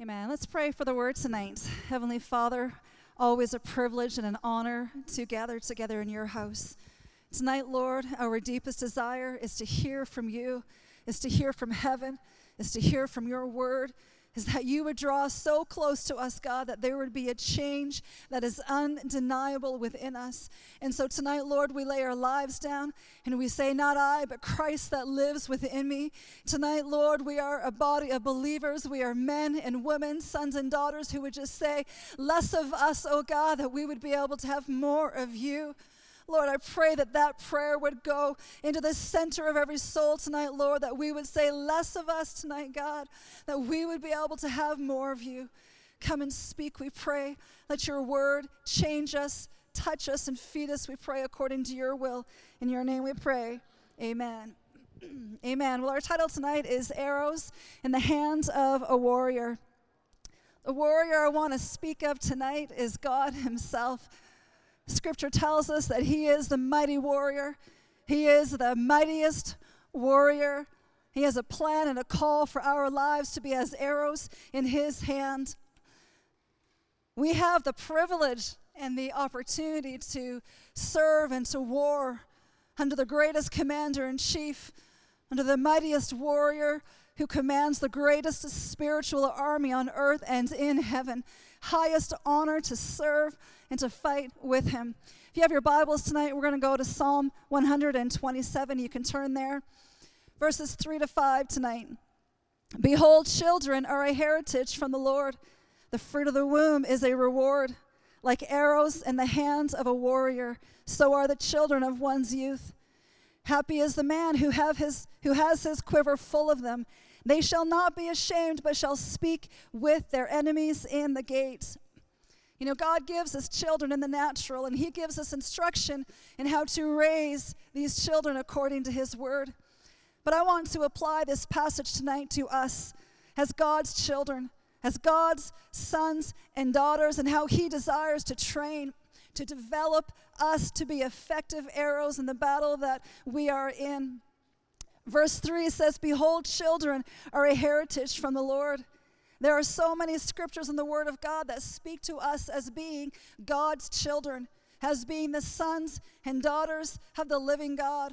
Amen. Let's pray for the word tonight. Heavenly Father, always a privilege and an honor to gather together in your house. Tonight, Lord, our deepest desire is to hear from you, is to hear from heaven, is to hear from your word, is that you would draw so close to us, God, that there would be a change that is undeniable within us. And so tonight, Lord, we lay our lives down and we say, Not I, but Christ that lives within me. Tonight, Lord, we are a body of believers. We are men and women, sons and daughters who would just say, Less of us, oh God, that we would be able to have more of you. Lord, I pray that that prayer would go into the center of every soul tonight, Lord, that we would say less of us tonight, God, that we would be able to have more of you. Come and speak, we pray. Let your word change us, touch us, and feed us, we pray, according to your will. In your name we pray. Amen. Amen. Well, our title tonight is Arrows in the Hands of a Warrior. The warrior I want to speak of tonight is God Himself. Scripture tells us that He is the mighty warrior, He is the mightiest warrior. He has a plan and a call for our lives to be as arrows in His hand. We have the privilege and the opportunity to serve and to war under the greatest commander in chief, under the mightiest warrior who commands the greatest spiritual army on earth and in heaven. Highest honor to serve and to fight with him. If you have your Bibles tonight, we're going to go to Psalm 127. You can turn there. Verses 3 to 5 tonight. Behold, children are a heritage from the Lord. The fruit of the womb is a reward. Like arrows in the hands of a warrior, so are the children of one's youth. Happy is the man who, have his, who has his quiver full of them. They shall not be ashamed, but shall speak with their enemies in the gates. You know, God gives us children in the natural, and He gives us instruction in how to raise these children according to His word. But I want to apply this passage tonight to us as God's children, as God's sons and daughters, and how He desires to train, to develop us to be effective arrows in the battle that we are in. Verse 3 says, Behold, children are a heritage from the Lord. There are so many scriptures in the Word of God that speak to us as being God's children, as being the sons and daughters of the living God.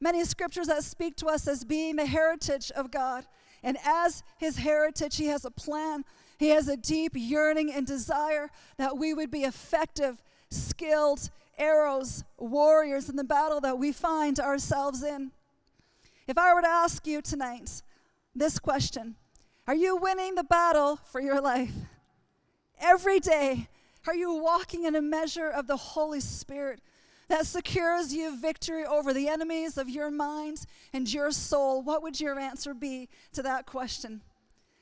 Many scriptures that speak to us as being the heritage of God. And as His heritage, He has a plan. He has a deep yearning and desire that we would be effective, skilled arrows, warriors in the battle that we find ourselves in. If I were to ask you tonight this question, are you winning the battle for your life? Every day, are you walking in a measure of the Holy Spirit that secures you victory over the enemies of your mind and your soul? What would your answer be to that question?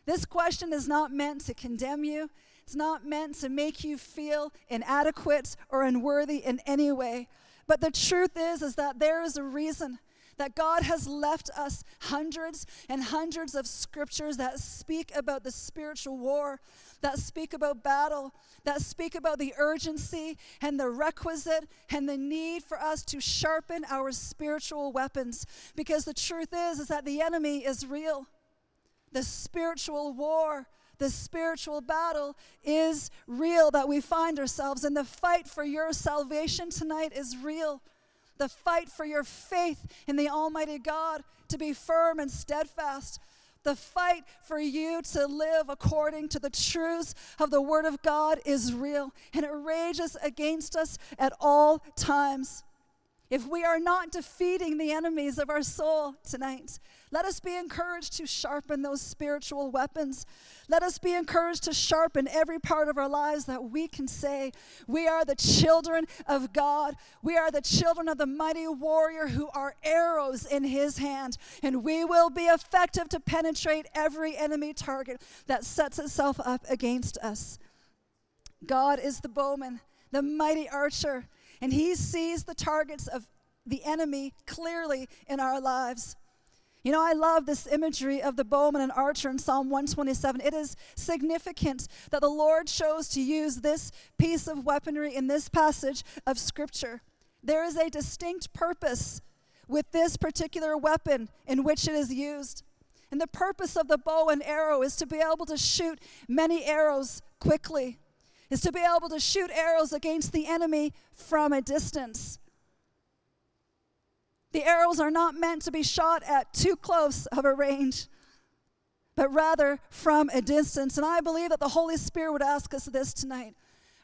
This question is not meant to condemn you. It's not meant to make you feel inadequate or unworthy in any way. But the truth is is that there is a reason that God has left us hundreds and hundreds of scriptures that speak about the spiritual war, that speak about battle, that speak about the urgency and the requisite and the need for us to sharpen our spiritual weapons. Because the truth is, is that the enemy is real. The spiritual war the spiritual battle is real that we find ourselves in. The fight for your salvation tonight is real the fight for your faith in the Almighty God to be firm and steadfast, the fight for you to live according to the truths of the Word of God is real, and it rages against us at all times. If we are not defeating the enemies of our soul tonight, let us be encouraged to sharpen those spiritual weapons. Let us be encouraged to sharpen every part of our lives that we can say, We are the children of God. We are the children of the mighty warrior who are arrows in his hand. And we will be effective to penetrate every enemy target that sets itself up against us. God is the bowman, the mighty archer, and he sees the targets of the enemy clearly in our lives. You know, I love this imagery of the bowman and archer in Psalm 127. It is significant that the Lord chose to use this piece of weaponry in this passage of Scripture. There is a distinct purpose with this particular weapon in which it is used. And the purpose of the bow and arrow is to be able to shoot many arrows quickly, is to be able to shoot arrows against the enemy from a distance. The arrows are not meant to be shot at too close of a range, but rather from a distance. And I believe that the Holy Spirit would ask us this tonight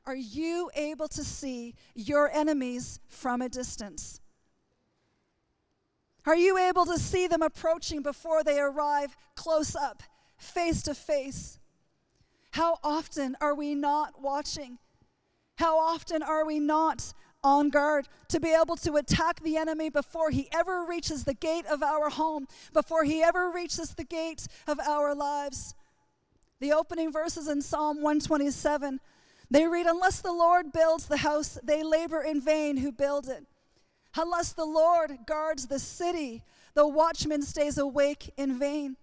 Are you able to see your enemies from a distance? Are you able to see them approaching before they arrive close up, face to face? How often are we not watching? How often are we not on guard to be able to attack the enemy before he ever reaches the gate of our home, before he ever reaches the gate of our lives? The opening verses in Psalm 127 they read, Unless the Lord builds the house, they labor in vain who build it. Unless the Lord guards the city, the watchman stays awake in vain.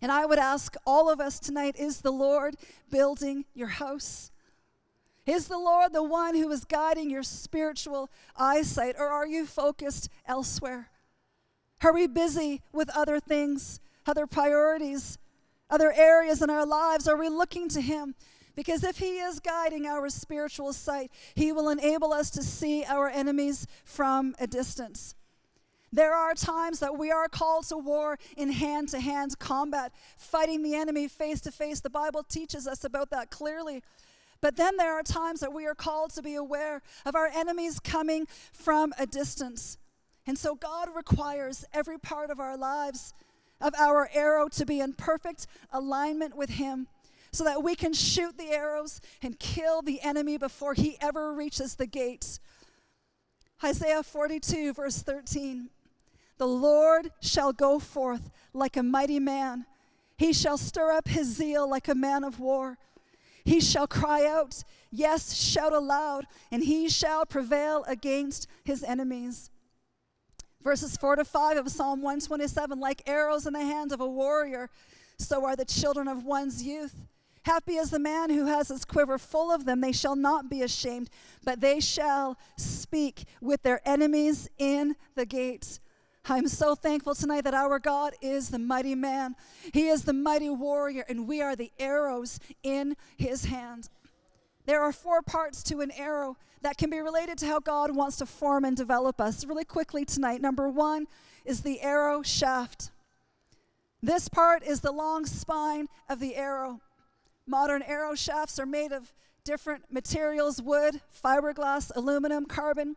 And I would ask all of us tonight is the Lord building your house? Is the Lord the one who is guiding your spiritual eyesight, or are you focused elsewhere? Are we busy with other things, other priorities, other areas in our lives? Are we looking to Him? Because if He is guiding our spiritual sight, He will enable us to see our enemies from a distance. There are times that we are called to war in hand to hand combat, fighting the enemy face to face. The Bible teaches us about that clearly. But then there are times that we are called to be aware of our enemies coming from a distance. And so God requires every part of our lives, of our arrow, to be in perfect alignment with Him so that we can shoot the arrows and kill the enemy before he ever reaches the gates. Isaiah 42, verse 13 The Lord shall go forth like a mighty man, he shall stir up his zeal like a man of war. He shall cry out, yes, shout aloud, and he shall prevail against his enemies. Verses 4 to 5 of Psalm 127 Like arrows in the hand of a warrior, so are the children of one's youth. Happy is the man who has his quiver full of them. They shall not be ashamed, but they shall speak with their enemies in the gates. I'm so thankful tonight that our God is the mighty man. He is the mighty warrior, and we are the arrows in his hand. There are four parts to an arrow that can be related to how God wants to form and develop us. Really quickly tonight, number one is the arrow shaft. This part is the long spine of the arrow. Modern arrow shafts are made of different materials wood, fiberglass, aluminum, carbon.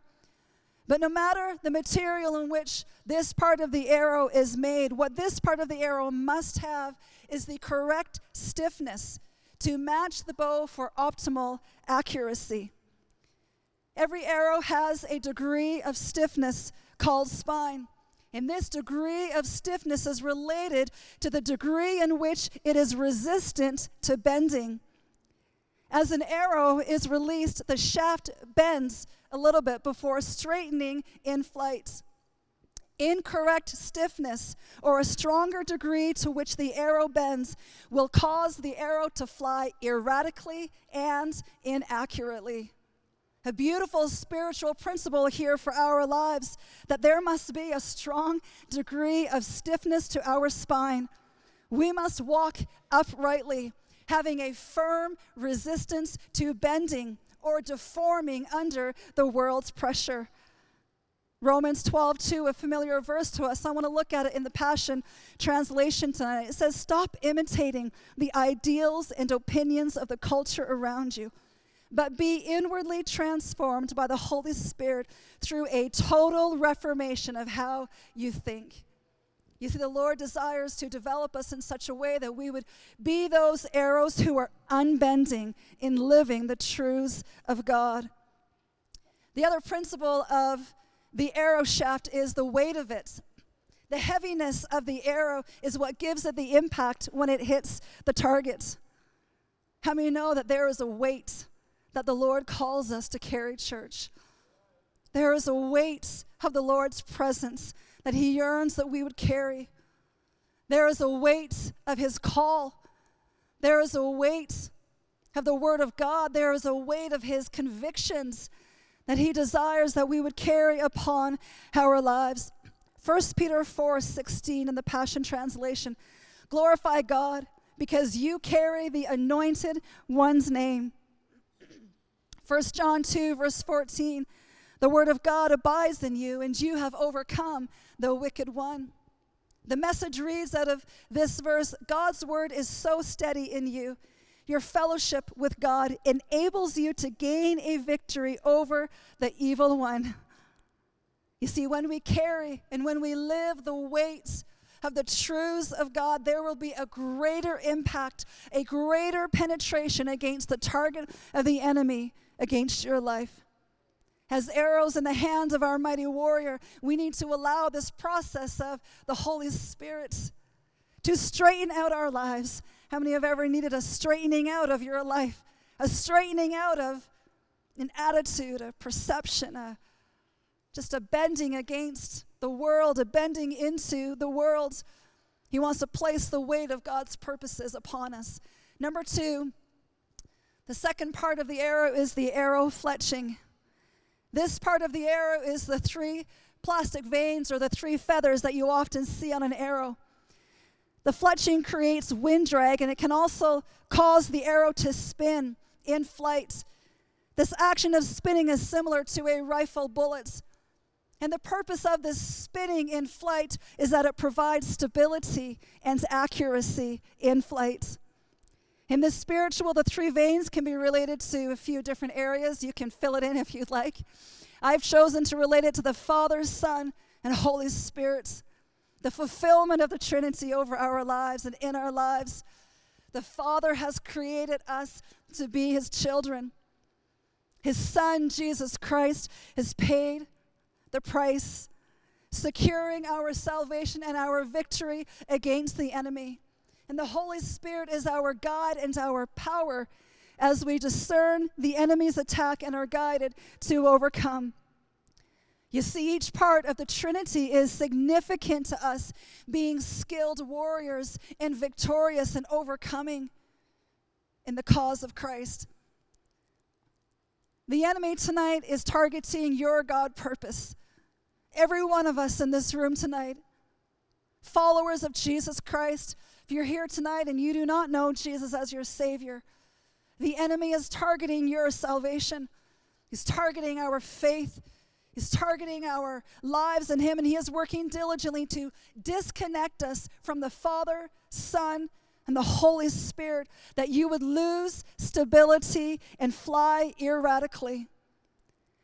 But no matter the material in which this part of the arrow is made, what this part of the arrow must have is the correct stiffness to match the bow for optimal accuracy. Every arrow has a degree of stiffness called spine. And this degree of stiffness is related to the degree in which it is resistant to bending. As an arrow is released, the shaft bends a little bit before straightening in flight. Incorrect stiffness or a stronger degree to which the arrow bends will cause the arrow to fly erratically and inaccurately a beautiful spiritual principle here for our lives that there must be a strong degree of stiffness to our spine. We must walk uprightly, having a firm resistance to bending or deforming under the world's pressure. Romans 12, 2, a familiar verse to us. I want to look at it in the Passion Translation tonight. It says, Stop imitating the ideals and opinions of the culture around you but be inwardly transformed by the Holy Spirit through a total reformation of how you think. You see, the Lord desires to develop us in such a way that we would be those arrows who are unbending in living the truths of God. The other principle of the arrow shaft is the weight of it. The heaviness of the arrow is what gives it the impact when it hits the target. How many know that there is a weight that the Lord calls us to carry, church. There is a weight of the Lord's presence that He yearns that we would carry. There is a weight of His call. There is a weight of the Word of God. There is a weight of His convictions that He desires that we would carry upon our lives. 1 Peter 4 16 in the Passion Translation Glorify God because you carry the anointed one's name. 1 John 2, verse 14 The word of God abides in you, and you have overcome the wicked one. The message reads out of this verse God's word is so steady in you. Your fellowship with God enables you to gain a victory over the evil one. You see, when we carry and when we live the weights of the truths of God, there will be a greater impact, a greater penetration against the target of the enemy against your life. As arrows in the hands of our mighty warrior, we need to allow this process of the Holy Spirit to straighten out our lives. How many have ever needed a straightening out of your life? A straightening out of an attitude, a perception, a, just a bending against the world, a bending into the world. He wants to place the weight of God's purposes upon us. Number two, the second part of the arrow is the arrow fletching. This part of the arrow is the three plastic vanes or the three feathers that you often see on an arrow. The fletching creates wind drag and it can also cause the arrow to spin in flight. This action of spinning is similar to a rifle bullet. And the purpose of this spinning in flight is that it provides stability and accuracy in flight. In the spiritual, the three vanes can be related to a few different areas. You can fill it in if you'd like. I've chosen to relate it to the Father, Son, and Holy Spirit, the fulfillment of the Trinity over our lives and in our lives. The Father has created us to be His children. His Son, Jesus Christ, has paid the price, securing our salvation and our victory against the enemy. And the Holy Spirit is our God and our power as we discern the enemy's attack and are guided to overcome. You see, each part of the Trinity is significant to us being skilled warriors and victorious and overcoming in the cause of Christ. The enemy tonight is targeting your God purpose. Every one of us in this room tonight, followers of Jesus Christ, if you're here tonight and you do not know Jesus as your Savior, the enemy is targeting your salvation. He's targeting our faith. He's targeting our lives in Him, and He is working diligently to disconnect us from the Father, Son, and the Holy Spirit, that you would lose stability and fly erratically.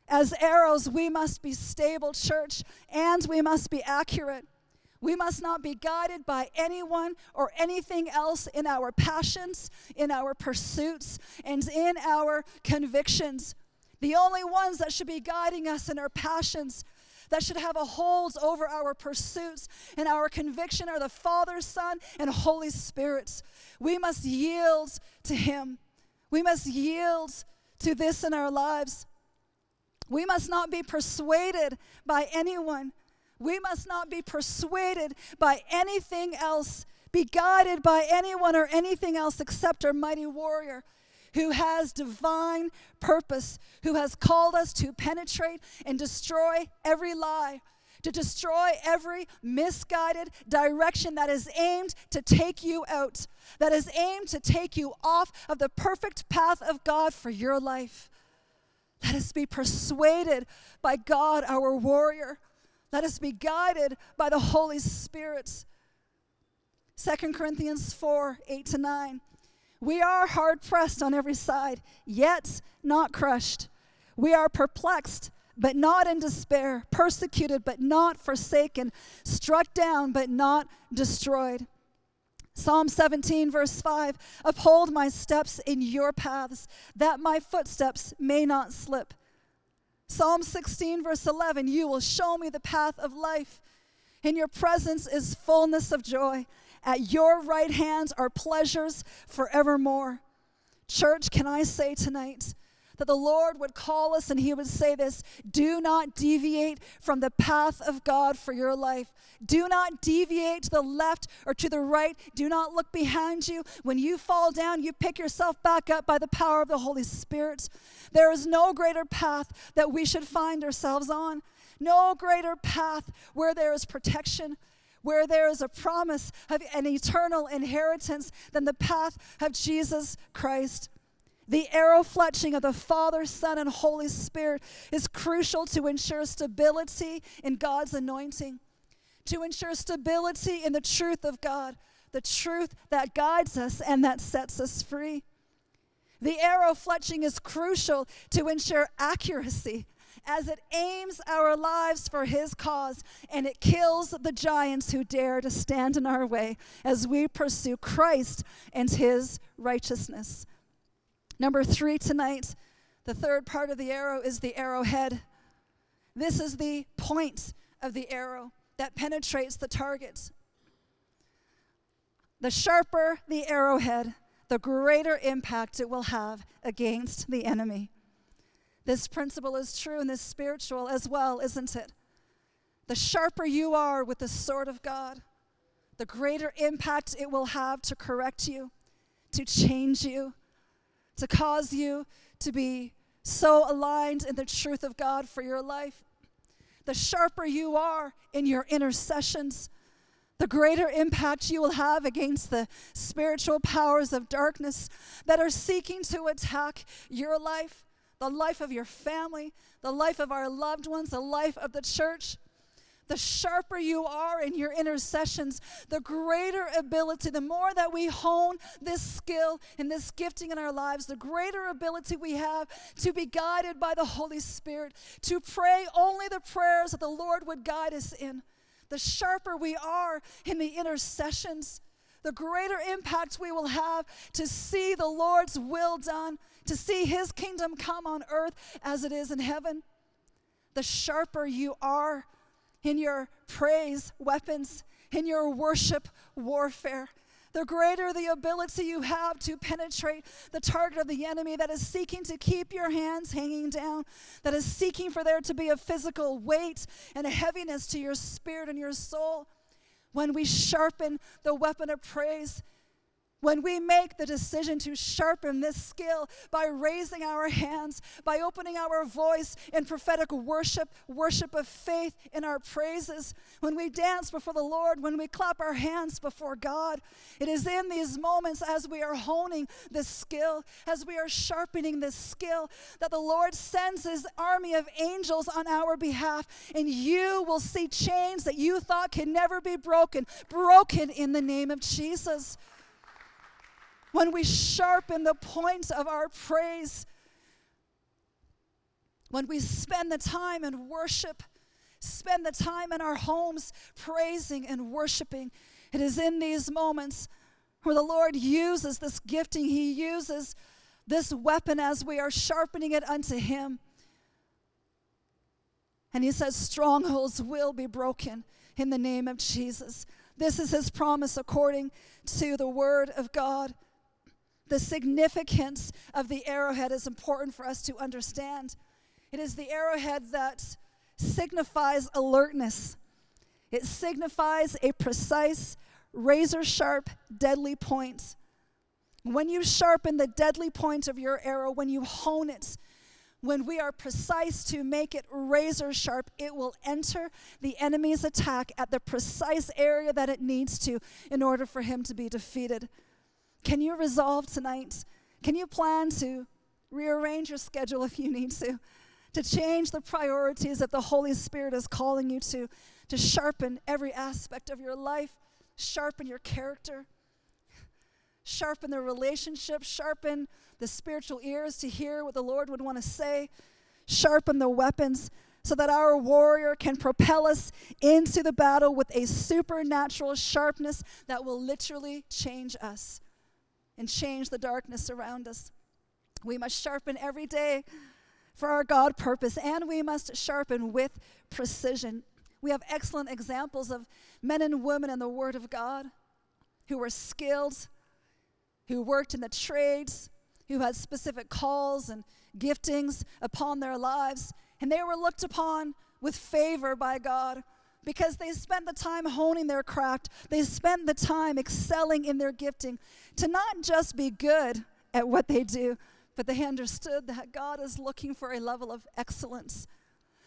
As arrows, we must be stable, church, and we must be accurate. We must not be guided by anyone or anything else in our passions, in our pursuits, and in our convictions. The only ones that should be guiding us in our passions, that should have a hold over our pursuits and our conviction are the Father, Son, and Holy Spirit. We must yield to Him. We must yield to this in our lives. We must not be persuaded by anyone we must not be persuaded by anything else, be guided by anyone or anything else except our mighty warrior who has divine purpose, who has called us to penetrate and destroy every lie, to destroy every misguided direction that is aimed to take you out, that is aimed to take you off of the perfect path of God for your life. Let us be persuaded by God, our warrior, let us be guided by the Holy Spirit. 2 Corinthians 4 8 to 9. We are hard pressed on every side, yet not crushed. We are perplexed, but not in despair, persecuted, but not forsaken, struck down, but not destroyed. Psalm 17, verse 5 Uphold my steps in your paths, that my footsteps may not slip. Psalm 16, verse 11 You will show me the path of life. In your presence is fullness of joy. At your right hand are pleasures forevermore. Church, can I say tonight, that the Lord would call us and He would say this do not deviate from the path of God for your life. Do not deviate to the left or to the right. Do not look behind you. When you fall down, you pick yourself back up by the power of the Holy Spirit. There is no greater path that we should find ourselves on, no greater path where there is protection, Where there is a promise of an eternal inheritance, than the path of Jesus Christ. The arrow fletching of the Father, Son, and Holy Spirit is crucial to ensure stability in God's anointing, to ensure stability in the truth of God, the truth that guides us and that sets us free. The arrow fletching is crucial to ensure accuracy as it aims our lives for His cause and it kills the giants who dare to stand in our way as we pursue Christ and His righteousness. Number three tonight, the third part of the arrow is the arrowhead. This is the point of the arrow that penetrates the target. The sharper the arrowhead, the greater impact it will have against the enemy. This principle is true in this spiritual as well, isn't it? The sharper you are with the sword of God, the greater impact it will have to correct you, to change you, to cause you to be so aligned in the truth of God for your life. The sharper you are in your intercessions, the greater impact you will have against the spiritual powers of darkness that are seeking to attack your life, the life of your family, the life of our loved ones, the life of the church. The sharper you are in your intercessions, the greater ability, the more that we hone this skill and this gifting in our lives, the greater ability we have to be guided by the Holy Spirit, to pray only the prayers that the Lord would guide us in the sharper we are in the intercessions, the greater impact we will have to see the Lord's will done, to see his kingdom come on earth as it is in heaven. The sharper you are in your praise weapons, in your worship warfare, the greater the ability you have to penetrate the target of the enemy that is seeking to keep your hands hanging down, that is seeking for there to be a physical weight and a heaviness to your spirit and your soul. When we sharpen the weapon of praise, when we make the decision to sharpen this skill by raising our hands, by opening our voice in prophetic worship, worship of faith in our praises, when we dance before the Lord, when we clap our hands before God, it is in these moments as we are honing this skill, as we are sharpening this skill, that the Lord sends his army of angels on our behalf, and you will see chains that you thought could never be broken, broken in the name of Jesus when we sharpen the points of our praise, when we spend the time in worship, spend the time in our homes praising and worshiping, it is in these moments where the Lord uses this gifting, He uses this weapon as we are sharpening it unto Him. And He says, Strongholds will be broken in the name of Jesus. This is His promise according to the Word of God the significance of the arrowhead is important for us to understand. It is the arrowhead that signifies alertness, it signifies a precise, razor sharp, deadly point. When you sharpen the deadly point of your arrow, when you hone it, when we are precise to make it razor sharp, it will enter the enemy's attack at the precise area that it needs to in order for him to be defeated. Can you resolve tonight? Can you plan to rearrange your schedule if you need to? To change the priorities that the Holy Spirit is calling you to, to sharpen every aspect of your life, sharpen your character, sharpen the relationship, sharpen the spiritual ears to hear what the Lord would want to say, sharpen the weapons so that our warrior can propel us into the battle with a supernatural sharpness that will literally change us and change the darkness around us. We must sharpen every day for our God purpose, and we must sharpen with precision. We have excellent examples of men and women in the Word of God who were skilled, who worked in the trades, who had specific calls and giftings upon their lives, and they were looked upon with favor by God because they spent the time honing their craft. They spent the time excelling in their gifting to not just be good at what they do, but they understood that God is looking for a level of excellence.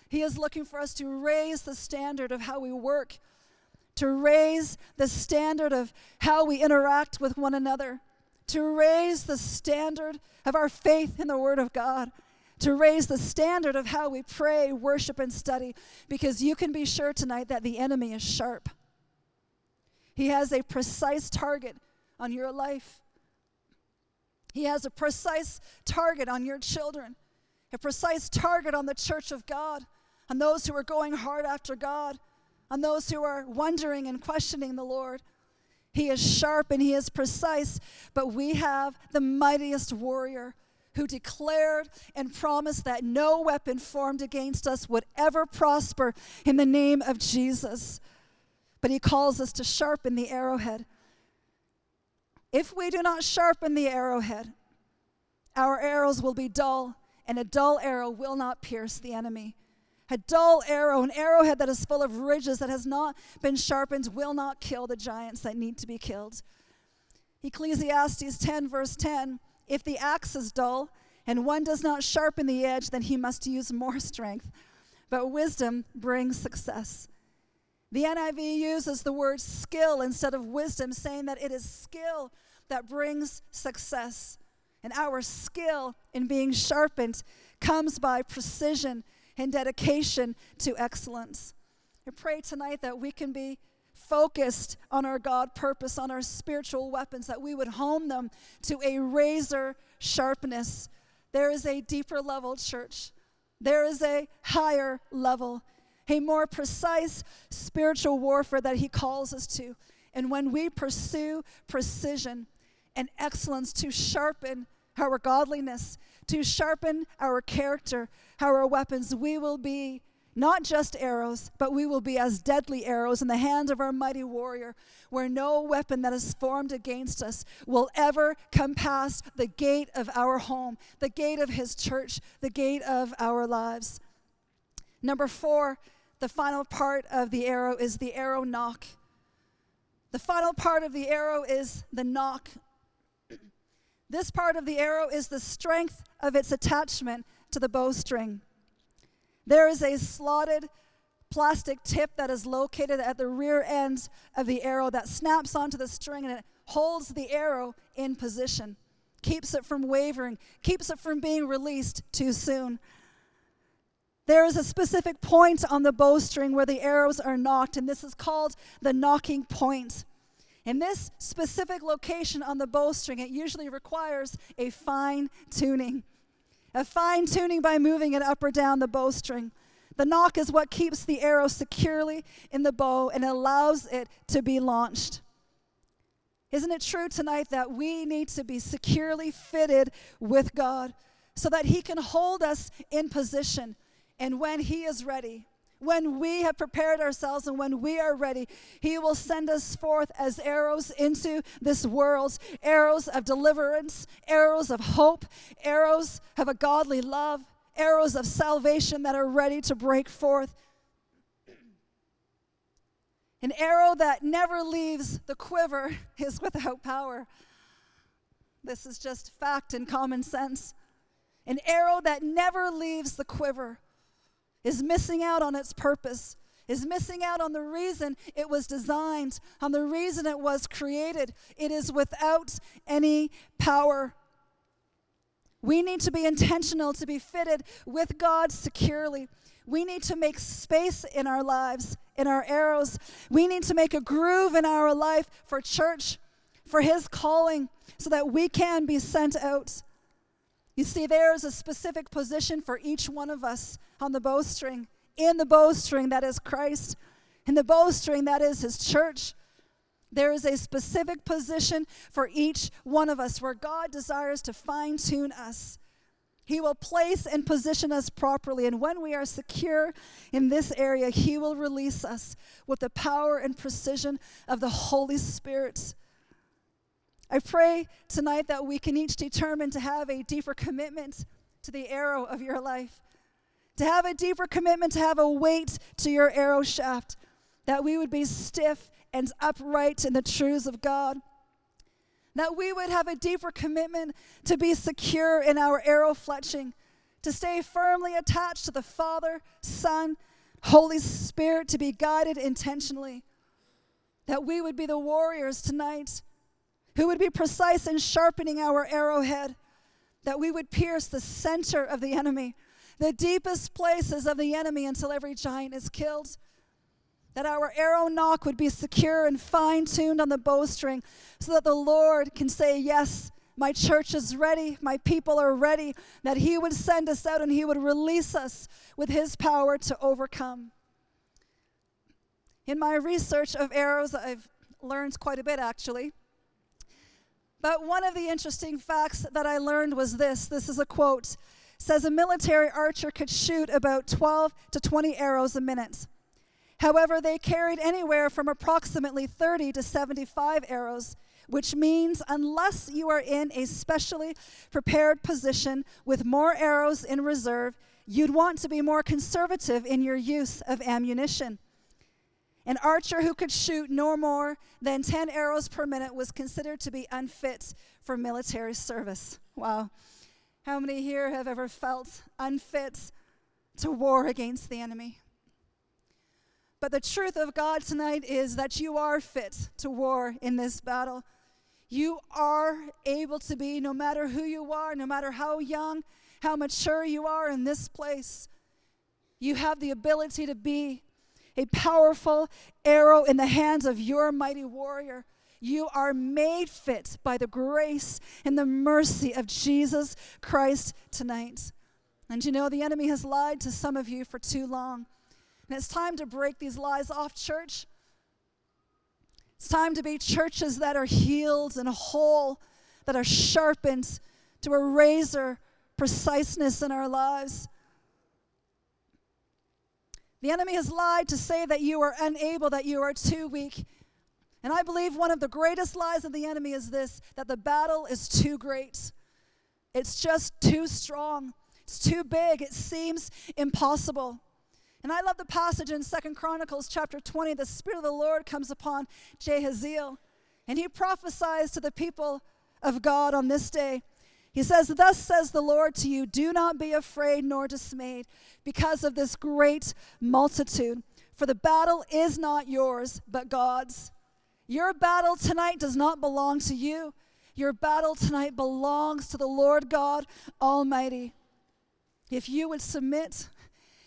He is looking for us to raise the standard of how we work, to raise the standard of how we interact with one another, to raise the standard of our faith in the Word of God, to raise the standard of how we pray, worship, and study, because you can be sure tonight that the enemy is sharp. He has a precise target on your life. He has a precise target on your children, a precise target on the church of God, on those who are going hard after God, on those who are wondering and questioning the Lord. He is sharp and he is precise, but we have the mightiest warrior who declared and promised that no weapon formed against us would ever prosper in the name of Jesus. But he calls us to sharpen the arrowhead. If we do not sharpen the arrowhead, our arrows will be dull, and a dull arrow will not pierce the enemy. A dull arrow, an arrowhead that is full of ridges that has not been sharpened, will not kill the giants that need to be killed. Ecclesiastes 10, verse 10 If the axe is dull, and one does not sharpen the edge, then he must use more strength. But wisdom brings success. The NIV uses the word skill instead of wisdom, saying that it is skill that brings success. And our skill in being sharpened comes by precision and dedication to excellence. I pray tonight that we can be focused on our God purpose, on our spiritual weapons, that we would hone them to a razor sharpness. There is a deeper level, church. There is a higher level a more precise spiritual warfare that He calls us to. And when we pursue precision and excellence to sharpen our godliness, to sharpen our character, our weapons, we will be not just arrows, but we will be as deadly arrows in the hand of our mighty warrior, where no weapon that is formed against us will ever come past the gate of our home, the gate of his church, the gate of our lives. Number four, the final part of the arrow is the arrow nock. The final part of the arrow is the nock. This part of the arrow is the strength of its attachment to the bowstring. There is a slotted plastic tip that is located at the rear end of the arrow that snaps onto the string and it holds the arrow in position, keeps it from wavering, keeps it from being released too soon. There is a specific point on the bowstring where the arrows are nocked, and this is called the nocking point. In this specific location on the bowstring, it usually requires a fine tuning. A fine tuning by moving it up or down the bowstring. The nock is what keeps the arrow securely in the bow and allows it to be launched. Isn't it true tonight that we need to be securely fitted with God so that He can hold us in position and when He is ready, when we have prepared ourselves and when we are ready, He will send us forth as arrows into this world arrows of deliverance, arrows of hope, arrows of a godly love, arrows of salvation that are ready to break forth. An arrow that never leaves the quiver is without power. This is just fact and common sense. An arrow that never leaves the quiver is missing out on its purpose, is missing out on the reason it was designed, on the reason it was created. It is without any power. We need to be intentional to be fitted with God securely. We need to make space in our lives, in our arrows. We need to make a groove in our life for church, for His calling, so that we can be sent out. You see, there is a specific position for each one of us on the bowstring. In the bowstring, that is Christ. In the bowstring, that is His church. There is a specific position for each one of us where God desires to fine tune us. He will place and position us properly. And when we are secure in this area, He will release us with the power and precision of the Holy Spirit. I pray tonight that we can each determine to have a deeper commitment to the arrow of your life, to have a deeper commitment to have a weight to your arrow shaft, that we would be stiff and upright in the truths of God. That we would have a deeper commitment to be secure in our arrow fletching, to stay firmly attached to the Father, Son, Holy Spirit, to be guided intentionally. that we would be the warriors tonight who would be precise in sharpening our arrowhead, that we would pierce the center of the enemy, the deepest places of the enemy until every giant is killed. That our arrow nock would be secure and fine tuned on the bowstring so that the Lord can say, Yes, my church is ready, my people are ready, that He would send us out and He would release us with His power to overcome. In my research of arrows, I've learned quite a bit actually. But one of the interesting facts that I learned was this this is a quote. Says a military archer could shoot about 12 to 20 arrows a minute. However, they carried anywhere from approximately 30 to 75 arrows, which means unless you are in a specially prepared position with more arrows in reserve, you'd want to be more conservative in your use of ammunition. An archer who could shoot no more than 10 arrows per minute was considered to be unfit for military service. Wow. How many here have ever felt unfit to war against the enemy? But the truth of God tonight is that you are fit to war in this battle. You are able to be, no matter who you are, no matter how young, how mature you are in this place, you have the ability to be a powerful arrow in the hands of your mighty warrior. You are made fit by the grace and the mercy of Jesus Christ tonight. And you know, the enemy has lied to some of you for too long. And it's time to break these lies off, church. It's time to be churches that are healed and whole, that are sharpened to a razor preciseness in our lives. The enemy has lied to say that you are unable, that you are too weak. And I believe one of the greatest lies of the enemy is this that the battle is too great. It's just too strong. It's too big. It seems impossible. And I love the passage in Second Chronicles chapter 20. The Spirit of the Lord comes upon Jahaziel, and he prophesies to the people of God on this day. He says, Thus says the Lord to you, do not be afraid nor dismayed because of this great multitude, for the battle is not yours, but God's. Your battle tonight does not belong to you. Your battle tonight belongs to the Lord God Almighty. If you would submit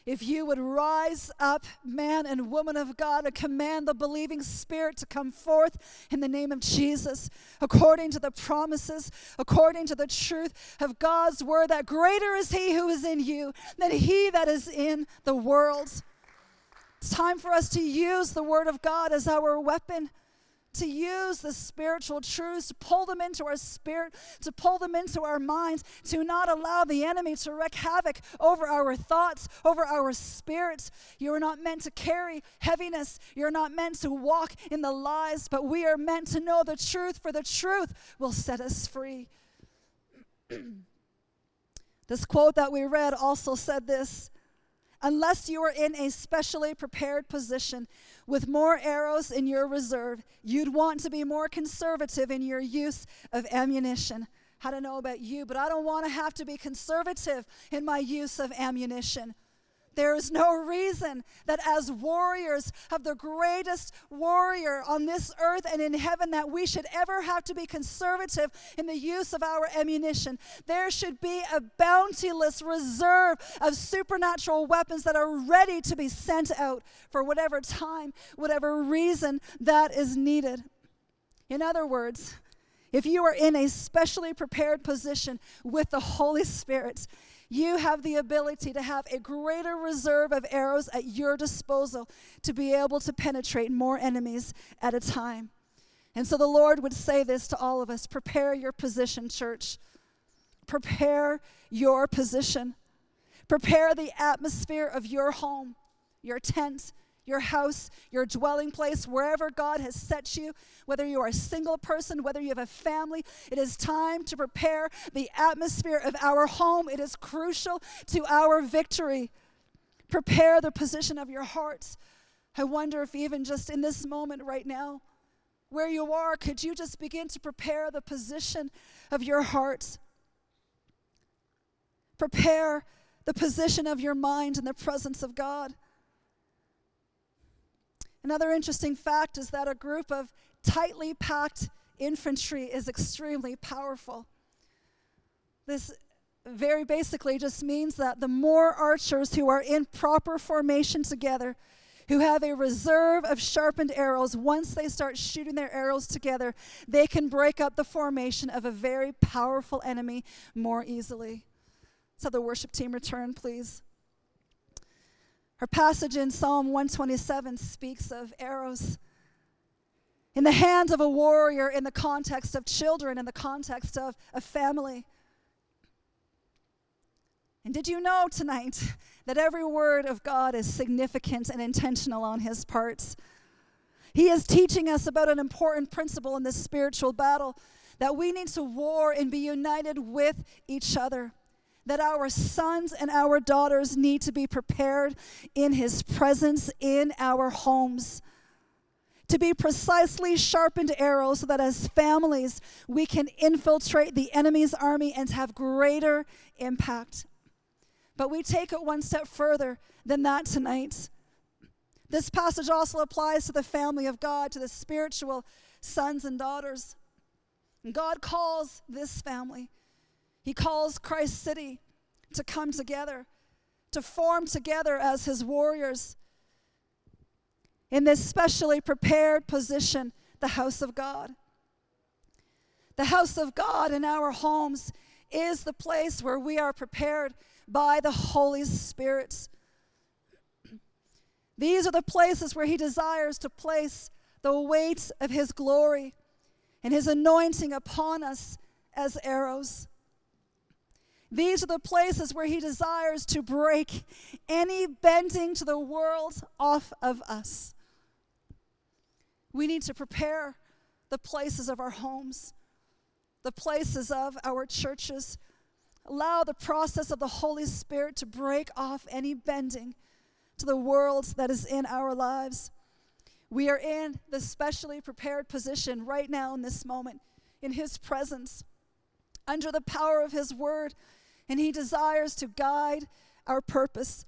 if you would rise up, man and woman of God, and command the believing spirit to come forth in the name of Jesus, according to the promises, according to the truth of God's word, that greater is He who is in you than He that is in the world. It's time for us to use the word of God as our weapon to use the spiritual truths, to pull them into our spirit, to pull them into our minds, to not allow the enemy to wreak havoc over our thoughts, over our spirits. You are not meant to carry heaviness. You're not meant to walk in the lies, but we are meant to know the truth, for the truth will set us free. this quote that we read also said this Unless you are in a specially prepared position with more arrows in your reserve, you'd want to be more conservative in your use of ammunition. I don't know about you, but I don't want to have to be conservative in my use of ammunition. There is no reason that as warriors of the greatest warrior on this earth and in heaven that we should ever have to be conservative in the use of our ammunition. There should be a bountiless reserve of supernatural weapons that are ready to be sent out for whatever time, whatever reason that is needed. In other words, if you are in a specially prepared position with the Holy Spirit, you have the ability to have a greater reserve of arrows at your disposal to be able to penetrate more enemies at a time. And so the Lord would say this to all of us prepare your position, church. Prepare your position. Prepare the atmosphere of your home, your tent, your house, your dwelling place, wherever God has set you, whether you are a single person, whether you have a family, it is time to prepare the atmosphere of our home. It is crucial to our victory. Prepare the position of your hearts. I wonder if even just in this moment right now, where you are, could you just begin to prepare the position of your heart? Prepare the position of your mind in the presence of God. Another interesting fact is that a group of tightly packed infantry is extremely powerful. This very basically just means that the more archers who are in proper formation together, who have a reserve of sharpened arrows, once they start shooting their arrows together, they can break up the formation of a very powerful enemy more easily. So, the worship team return, please. Our passage in Psalm 127 speaks of arrows in the hands of a warrior in the context of children, in the context of a family. And did you know tonight that every word of God is significant and intentional on his parts? He is teaching us about an important principle in this spiritual battle that we need to war and be united with each other. That our sons and our daughters need to be prepared in his presence in our homes to be precisely sharpened arrows so that as families we can infiltrate the enemy's army and have greater impact. But we take it one step further than that tonight. This passage also applies to the family of God, to the spiritual sons and daughters. God calls this family, He calls Christ City to come together, to form together as His warriors in this specially prepared position, the house of God. The house of God in our homes is the place where we are prepared by the Holy Spirit. These are the places where He desires to place the weight of His glory and His anointing upon us as arrows. These are the places where He desires to break any bending to the world off of us. We need to prepare the places of our homes, the places of our churches. Allow the process of the Holy Spirit to break off any bending to the world that is in our lives. We are in the specially prepared position right now in this moment, in His presence, under the power of His word, and He desires to guide our purpose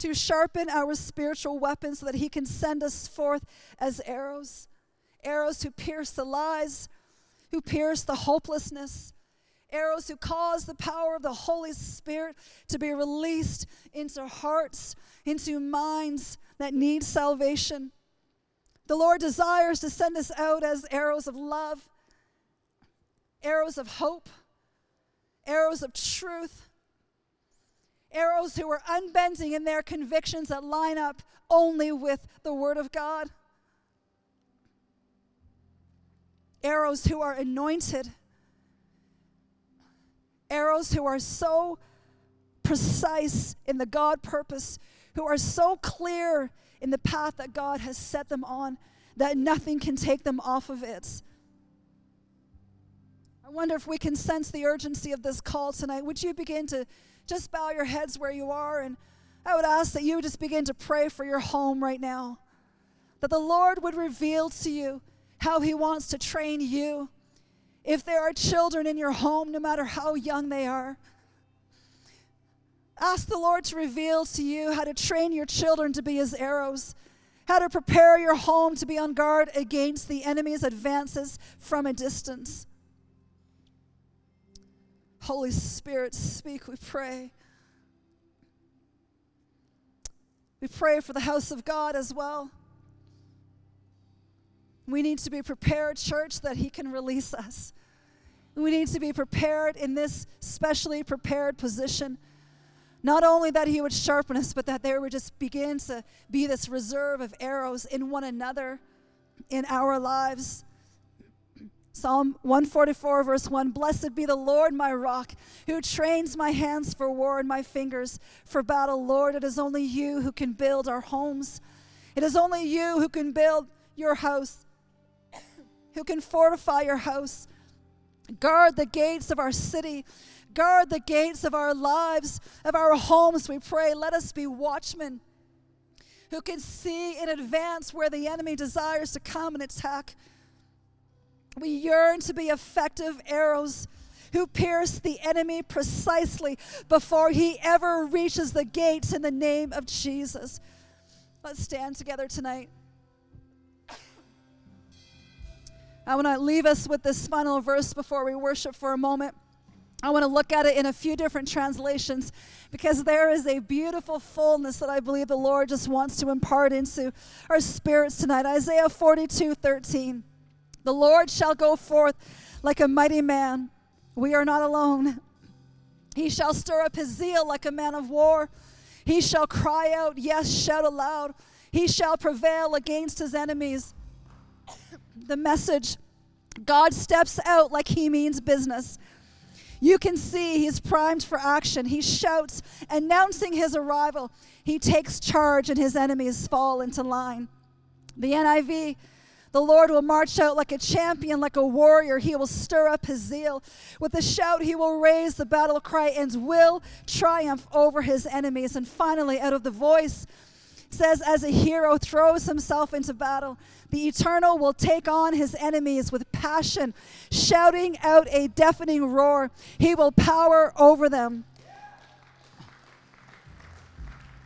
to sharpen our spiritual weapons so that He can send us forth as arrows. Arrows who pierce the lies, who pierce the hopelessness, arrows who cause the power of the Holy Spirit to be released into hearts, into minds that need salvation. The Lord desires to send us out as arrows of love, arrows of hope, arrows of truth arrows who are unbending in their convictions that line up only with the Word of God. Arrows who are anointed. Arrows who are so precise in the God purpose, who are so clear in the path that God has set them on that nothing can take them off of it. I wonder if we can sense the urgency of this call tonight. Would you begin to just bow your heads where you are. And I would ask that you just begin to pray for your home right now. That the Lord would reveal to you how He wants to train you. If there are children in your home, no matter how young they are, ask the Lord to reveal to you how to train your children to be His arrows, how to prepare your home to be on guard against the enemy's advances from a distance. Holy Spirit, speak, we pray. We pray for the house of God as well. We need to be prepared, church, that He can release us. We need to be prepared in this specially prepared position. Not only that He would sharpen us, but that there would just begin to be this reserve of arrows in one another, in our lives. Psalm 144, verse 1 Blessed be the Lord, my rock, who trains my hands for war and my fingers for battle. Lord, it is only you who can build our homes. It is only you who can build your house, who can fortify your house. Guard the gates of our city. Guard the gates of our lives, of our homes, we pray. Let us be watchmen who can see in advance where the enemy desires to come and attack. We yearn to be effective arrows who pierce the enemy precisely before he ever reaches the gates in the name of Jesus. Let's stand together tonight. I want to leave us with this final verse before we worship for a moment. I want to look at it in a few different translations because there is a beautiful fullness that I believe the Lord just wants to impart into our spirits tonight. Isaiah 42 13. The Lord shall go forth like a mighty man. We are not alone. He shall stir up his zeal like a man of war. He shall cry out, yes, shout aloud. He shall prevail against his enemies. the message God steps out like he means business. You can see he's primed for action. He shouts, announcing his arrival. He takes charge, and his enemies fall into line. The NIV the Lord will march out like a champion, like a warrior. He will stir up his zeal. With a shout, he will raise the battle cry and will triumph over his enemies. And finally, out of the voice, says, As a hero throws himself into battle, the eternal will take on his enemies with passion, shouting out a deafening roar. He will power over them.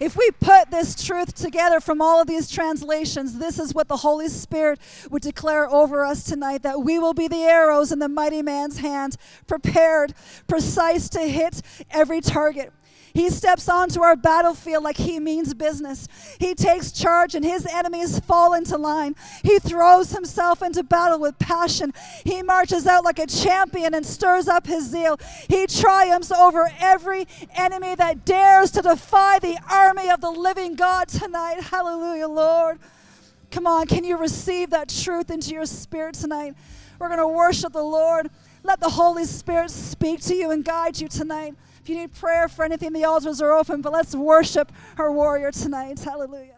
If we put this truth together from all of these translations, this is what the Holy Spirit would declare over us tonight that we will be the arrows in the mighty man's hand, prepared, precise to hit every target. He steps onto our battlefield like he means business. He takes charge and his enemies fall into line. He throws himself into battle with passion. He marches out like a champion and stirs up his zeal. He triumphs over every enemy that dares to defy the army of the living God tonight. Hallelujah, Lord. Come on, can you receive that truth into your spirit tonight? We're going to worship the Lord. Let the Holy Spirit speak to you and guide you tonight. If you need prayer for anything, the altars are open, but let's worship our warrior tonight. Hallelujah.